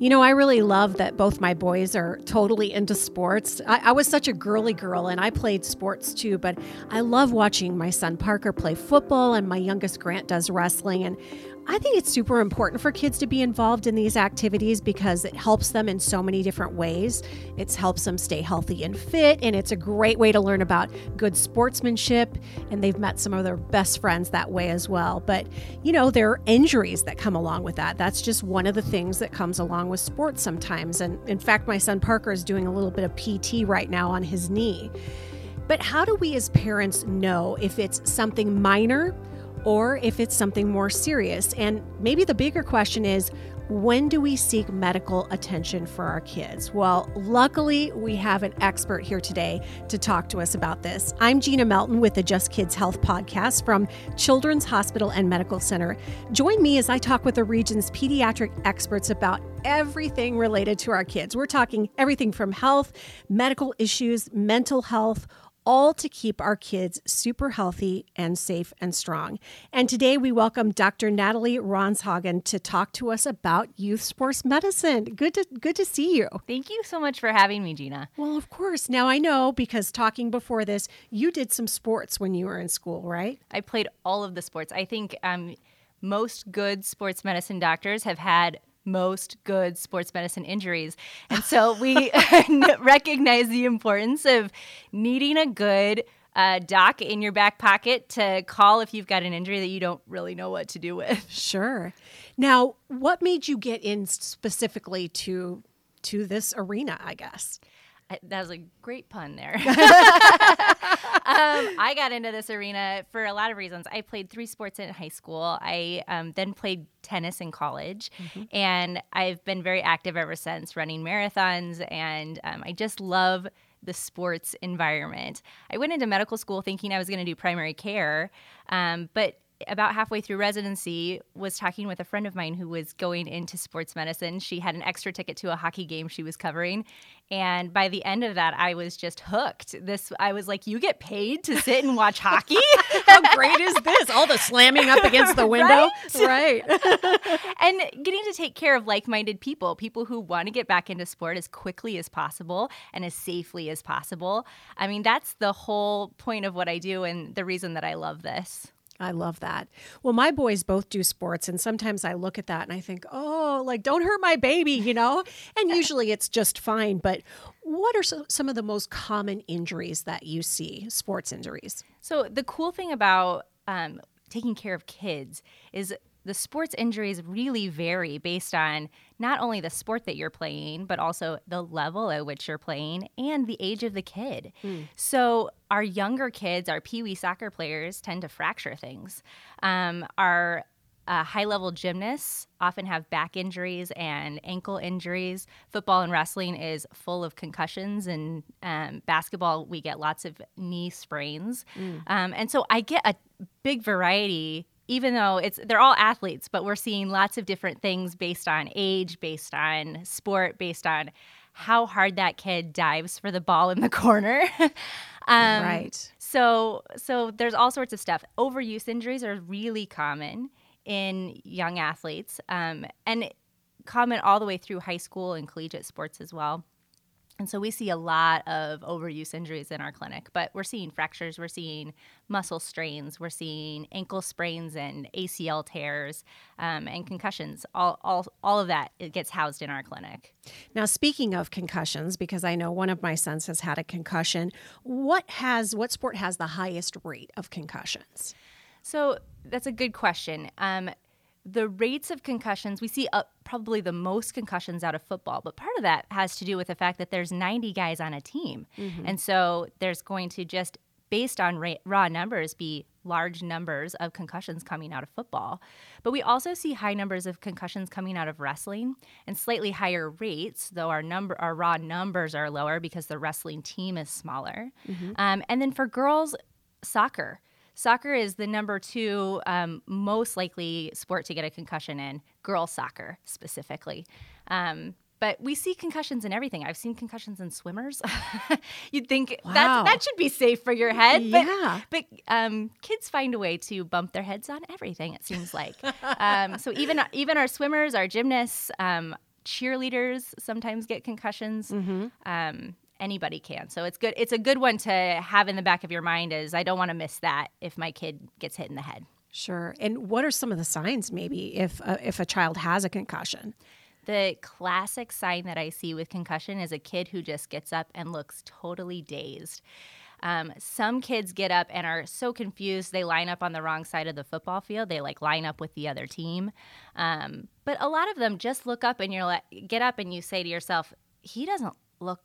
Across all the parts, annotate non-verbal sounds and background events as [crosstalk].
You know, I really love that both my boys are totally into sports. I, I, was such a girly girl and I played sports too, but I love watching my son Parker play football and my youngest Grant does wrestling. And I think it's super important for kids to be involved in these activities because it helps them in so many different ways. It helps them stay healthy and fit, and it's a great way to learn about good sportsmanship. And they've met some of their best friends that way as well. But, you know, there are injuries that come along with that. That's just one of the things that comes along with sports sometimes. And in fact, my son Parker is doing a little bit of PT right now on his knee. But how do we as parents know if it's something minor? Or if it's something more serious. And maybe the bigger question is when do we seek medical attention for our kids? Well, luckily, we have an expert here today to talk to us about this. I'm Gina Melton with the Just Kids Health podcast from Children's Hospital and Medical Center. Join me as I talk with the region's pediatric experts about everything related to our kids. We're talking everything from health, medical issues, mental health all to keep our kids super healthy and safe and strong. And today we welcome Dr. Natalie Ronshagen to talk to us about youth sports medicine. Good to good to see you. Thank you so much for having me, Gina. Well, of course. Now I know because talking before this, you did some sports when you were in school, right? I played all of the sports. I think um, most good sports medicine doctors have had most good sports medicine injuries. And so [laughs] we [laughs] recognize the importance of needing a good uh, doc in your back pocket to call if you've got an injury that you don't really know what to do with. Sure. Now, what made you get in specifically to to this arena, I guess? that was a great pun there. [laughs] um, I got into this arena for a lot of reasons. I played three sports in high school. I um, then played tennis in college, mm-hmm. and I've been very active ever since, running marathons. And um, I just love the sports environment. I went into medical school thinking I was going to do primary care, um, but about halfway through residency was talking with a friend of mine who was going into sports medicine. She had an extra ticket to a hockey game she was covering. And by the end of that i was just hooked. This i was like you get paid to sit and watch hockey? [laughs] How great is this? All the slamming up against the window? [laughs] Right, right. [laughs] and getting to take care of like-minded people people who want to get back into sport as quickly as possible and as safely as possible. I mean that's the whole point of what i do and the reason that i love this I love that. Well, my boys both do sports, and sometimes I look at that and I think, oh, like, don't hurt my baby, you know? And [laughs] usually it's just fine. But what are some of the most common injuries that you see, sports injuries? So, the cool thing about um, taking care of kids is the sports injuries really vary based on not only the sport that you're playing, but also the level at which you're playing and the age of the kid. Mm. So, our younger kids, our pee wee soccer players, tend to fracture things. Um, our uh, high level gymnasts often have back injuries and ankle injuries. Football and wrestling is full of concussions, and um, basketball, we get lots of knee sprains. Mm. Um, and so I get a big variety even though it's they're all athletes, but we're seeing lots of different things based on age, based on sport, based on how hard that kid dives for the ball in the [laughs] corner. [laughs] um, right. So so there's all sorts of stuff. Overuse injuries are really common in young athletes, um, and common all the way through high school and collegiate sports as well. And so we see a lot of overuse injuries in our clinic, but we're seeing fractures, we're seeing muscle strains, we're seeing ankle sprains and ACL tears um, and concussions. All, all, all of that it gets housed in our clinic. Now, speaking of concussions, because I know one of my sons has had a concussion, what has what sport has the highest rate of concussions? So that's a good question. Um, the rates of concussions, we see uh, probably the most concussions out of football, but part of that has to do with the fact that there's 90 guys on a team. Mm-hmm. And so there's going to just, based on ra- raw numbers, be large numbers of concussions coming out of football. But we also see high numbers of concussions coming out of wrestling and slightly higher rates, though our number our raw numbers are lower because the wrestling team is smaller. Mm-hmm. Um, and then for girls, soccer soccer is the number two um, most likely sport to get a concussion in, girls soccer specifically. Um, but we see concussions in everything. I've seen concussions in swimmers. [laughs] You'd think wow. that that should be safe for your head, but, yeah. but um, kids find a way to bump their heads on everything. It seems like. [laughs] um, so even even our swimmers, our gymnasts, um, cheerleaders sometimes get concussions. Mm-hmm. Anybody can. So it's good. It's a good one to have in the back of your mind. Is I don't want to miss that if my kid gets hit in the head. Sure. And what are some of the signs, maybe, if uh, if a child has a concussion? The classic sign that I see with concussion is a kid who just gets up and looks totally dazed. Um, some kids get up and are so confused they line up on the wrong side of the football field. They like line up with the other team. Um, but a lot of them just look up and you're like, get up and you say to yourself, he doesn't look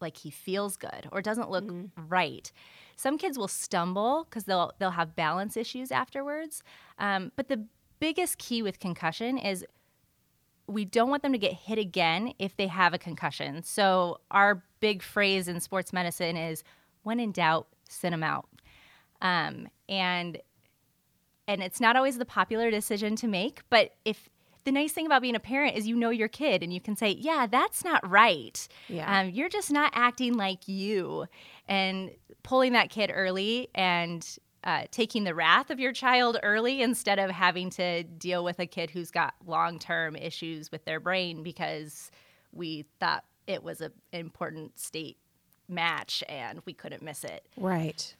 like he feels good or doesn't look mm-hmm. right. Some kids will stumble because they'll they'll have balance issues afterwards. Um, but the biggest key with concussion is we don't want them to get hit again if they have a concussion. So our big phrase in sports medicine is when in doubt, send them out. Um, and and it's not always the popular decision to make, but if the nice thing about being a parent is you know your kid and you can say, yeah, that's not right. Yeah. Um, you're just not acting like you. And pulling that kid early and uh, taking the wrath of your child early instead of having to deal with a kid who's got long term issues with their brain because we thought it was an important state match and we couldn't miss it. Right.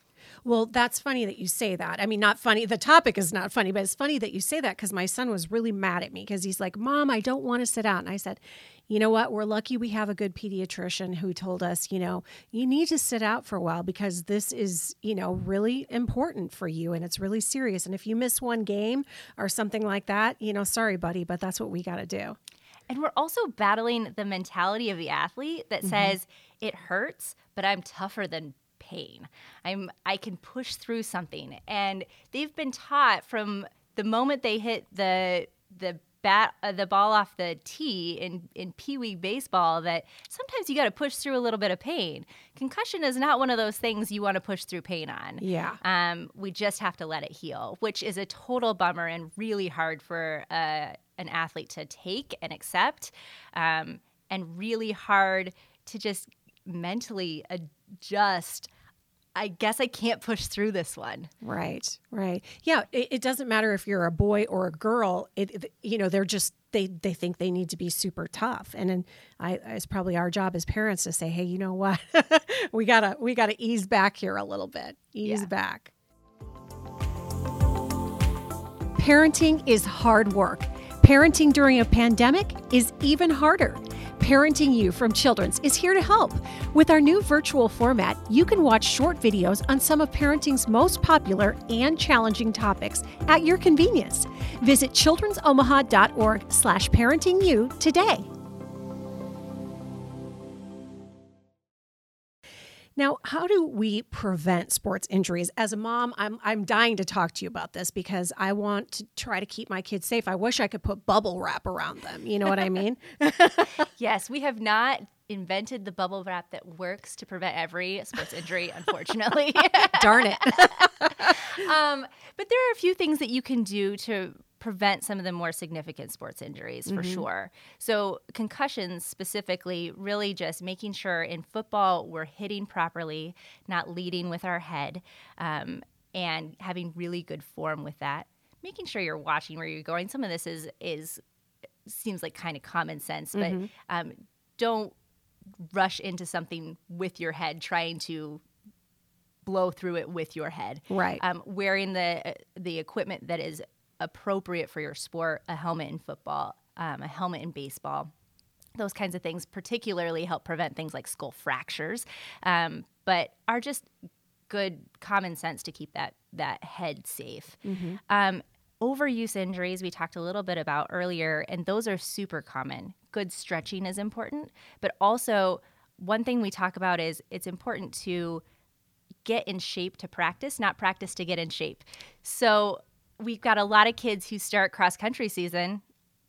Well, that's funny that you say that. I mean, not funny. The topic is not funny, but it's funny that you say that because my son was really mad at me because he's like, Mom, I don't want to sit out. And I said, You know what? We're lucky we have a good pediatrician who told us, you know, you need to sit out for a while because this is, you know, really important for you and it's really serious. And if you miss one game or something like that, you know, sorry, buddy, but that's what we got to do. And we're also battling the mentality of the athlete that mm-hmm. says it hurts, but I'm tougher than pain. I'm I can push through something. And they've been taught from the moment they hit the the bat uh, the ball off the tee in in pee wee baseball that sometimes you got to push through a little bit of pain. Concussion is not one of those things you want to push through pain on. Yeah. Um, we just have to let it heal, which is a total bummer and really hard for uh, an athlete to take and accept, um, and really hard to just mentally adjust I guess I can't push through this one. Right, right. Yeah, it, it, doesn't matter if you're a boy or a girl. It, it, you know, they're just they they think they need to be super tough, and then I it's probably our job as parents to say, hey, you know what, [laughs] we gotta we gotta ease back here a little bit, ease yeah. back. Parenting is hard work. Parenting during a pandemic is even harder. Parenting You from Children's is here to help. With our new virtual format, you can watch short videos on some of parenting's most popular and challenging topics at your convenience. Visit children'somaha.org slash parentingyou today. Now, how do we prevent sports injuries? As a mom, I'm I'm dying to talk to you about this because I want to try to keep my kids safe. I wish I could put bubble wrap around them. You know what I mean? [laughs] yes, we have not invented the bubble wrap that works to prevent every sports injury, [laughs] unfortunately. Darn it. [laughs] um, but there are a few things that you can do to prevent some of the more significant sports injuries for mm-hmm. sure. So, concussions specifically, really just making sure in football we're hitting properly, not leading with our head, um, and having really good form with that. Making sure you're watching where you're going. Some of this is is seems like kind of common sense, but mm-hmm. um, don't rush into something with your head trying to blow through it with your head. Right. Um, wearing the the equipment that is appropriate for your sport, a helmet in football, um, a helmet in baseball. Those kinds of things particularly help prevent things like skull fractures, um, but are just good common sense to keep that that head safe. Mm-hmm. Um, overuse injuries we talked a little bit about earlier, and those are super common. Good stretching is important, but also one thing we talk about is it's important to get in shape to practice, not practice to get in shape. So we've got a lot of kids who start cross country season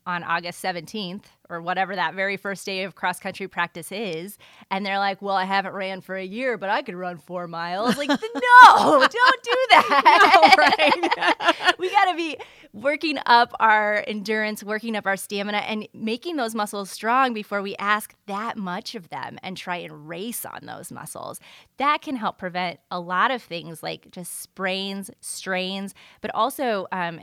on August 17th or whatever that very first day of cross country practice is. And they're like, well, I haven't ran for a year, but I could run four miles. Like, [laughs] no, don't do [laughs] that. No, right? [laughs] we got to be working up our endurance, working up our stamina, and making those muscles strong before we ask that much of them and try and race on those muscles. That can help prevent a lot of things like just sprains, strains, but also, um,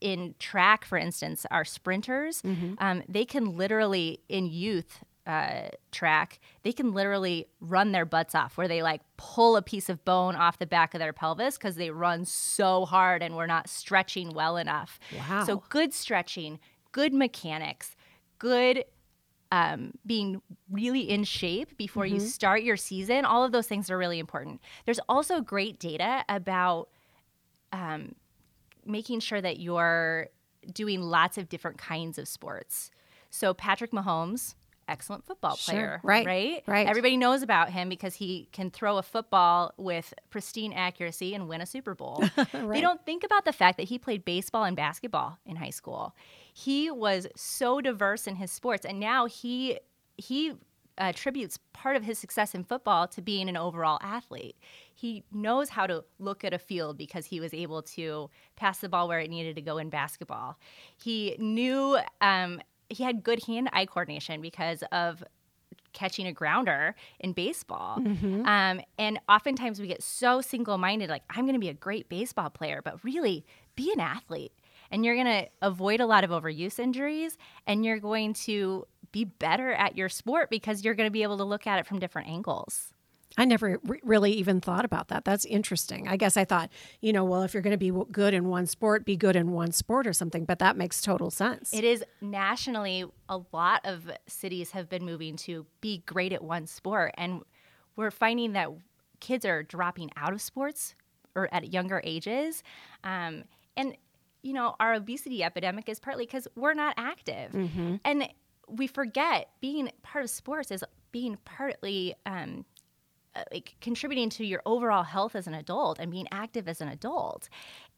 in track, for instance, our sprinters, Mm-hmm. um, they can literally, in youth uh, track, they can literally run their butts off where they like pull a piece of bone off the back of their pelvis because they run so hard and we're not stretching well enough. Wow. So, good stretching, good mechanics, good um, being really in shape before you start your season, all of those things are really important. There's also great data about um, making sure that you're doing lots of different kinds of sports. So Patrick Mahomes, excellent football Sure. player, Right. Right, Right. Everybody knows about him because he can throw a football with pristine accuracy and win a Super Bowl. [laughs] They don't think about the fact that he played baseball and basketball in high school. He was so diverse in his sports, and now he he attributes part of his success in football to being an overall athlete. He knows how to look at a field because he was able to pass the ball where it needed to go in basketball. He knew um, he had good hand-eye coordination because of catching a grounder in baseball. Um, and oftentimes we get so single minded, like, I'm going to be a great baseball player, but really be an athlete. And you're going to avoid a lot of overuse injuries and you're going to be better at your sport because you're going to be able to look at it from different angles. I never re- really even thought about that. That's interesting. I guess I thought, you know, well, if you're going to be w- good in one sport, be good in one sport or something. But that makes total sense. It is nationally, a lot of cities have been moving to be great at one sport. And we're finding that kids are dropping out of sports or at younger ages. Um, and, you know, our obesity epidemic is partly because we're not active. And we forget being part of sports is being partly um, uh, like contributing to your overall health as an adult and being active as an adult.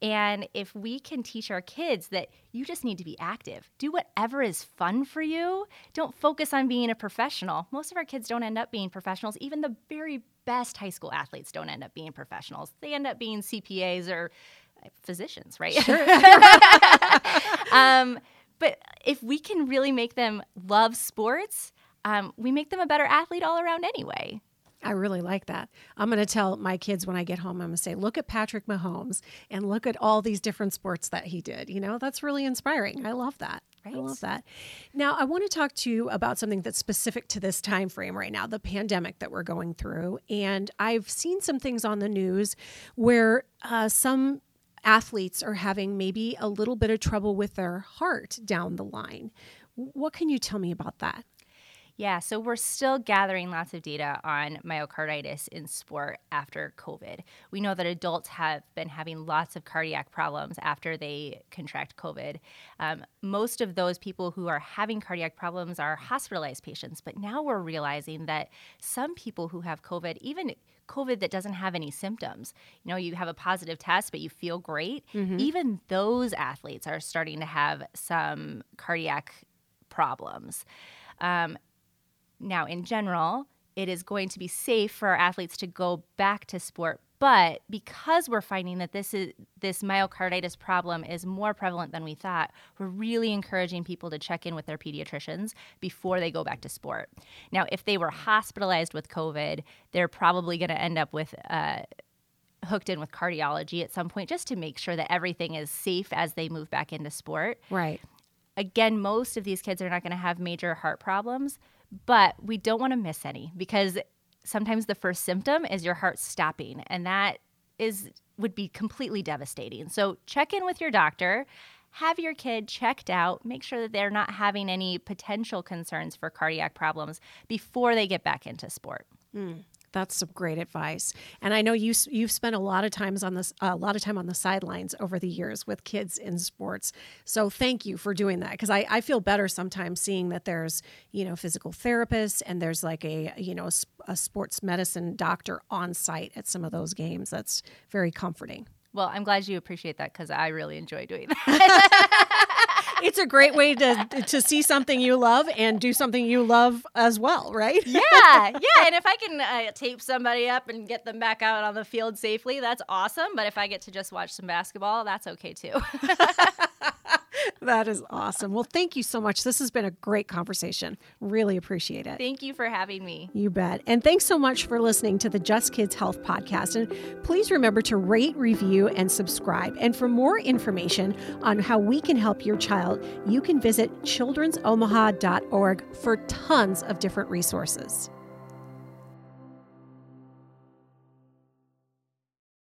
And if we can teach our kids that you just need to be active, do whatever is fun for you, don't focus on being a professional. Most of our kids don't end up being professionals. Even the very best high school athletes don't end up being professionals. They end up being CPAs or uh, physicians, right? [laughs] [laughs] um, but if we can really make them love sports, um, we make them a better athlete all around anyway. I really like that. I'm going to tell my kids when I get home, I'm going to say, look at Patrick Mahomes and look at all these different sports that he did. You know, that's really inspiring. I love that. I love that. Now, I want to talk to you about something that's specific to this time frame right now, the pandemic that we're going through. And I've seen some things on the news where uh, some athletes are having maybe a little bit of trouble with their heart down the line. What can you tell me about that? Yeah, so we're still gathering lots of data on myocarditis in sport after COVID. We know that adults have been having lots of cardiac problems after they contract COVID. Um, most of those people who are having cardiac problems are hospitalized patients, but now we're realizing that some people who have COVID, even COVID that doesn't have any symptoms, you know, you have a positive test, but you feel great, even those athletes are starting to have some cardiac problems. Um, now, in general, it is going to be safe for our athletes to go back to sport, but because we're finding that this is this myocarditis problem is more prevalent than we thought, we're really encouraging people to check in with their pediatricians before they go back to sport. Now, if they were hospitalized with COVID, they're probably going to end up with uh, hooked in with cardiology at some point just to make sure that everything is safe as they move back into sport Right. again, most of these kids are not going to have major heart problems, but we don't want to miss any because sometimes the first symptom is your heart stopping, and that is would be completely devastating. So check in with your doctor. Have your kid checked out. Make sure that they're not having any potential concerns for cardiac problems before they get back into sport. Hmm. That's some great advice. And I know you you've spent a lot of times on this a lot of time on the sidelines over the years with kids in sports. So thank you for doing that because I, I feel better sometimes seeing that there's you know physical therapists and there's like a you know a sports medicine doctor on site at some of those games. That's very comforting. Well, I'm glad you appreciate that because I really enjoy doing that. [laughs] [laughs] It's a great way to to see something you love and do something you love as well, right? yeah, [laughs] yeah. And if I can uh, tape somebody up and get them back out on the field safely, that's awesome. But if I get to just watch some basketball, that's okay too. [laughs] [laughs] that is awesome. Well, thank you so much. This has been a great conversation. Really appreciate it. Thank you for having me. You bet. And thanks so much for listening to the Just Kids Health podcast. And please remember to rate, review, and subscribe. And for more information on how we can help your child, you can visit children'somaha.org for tons of different resources.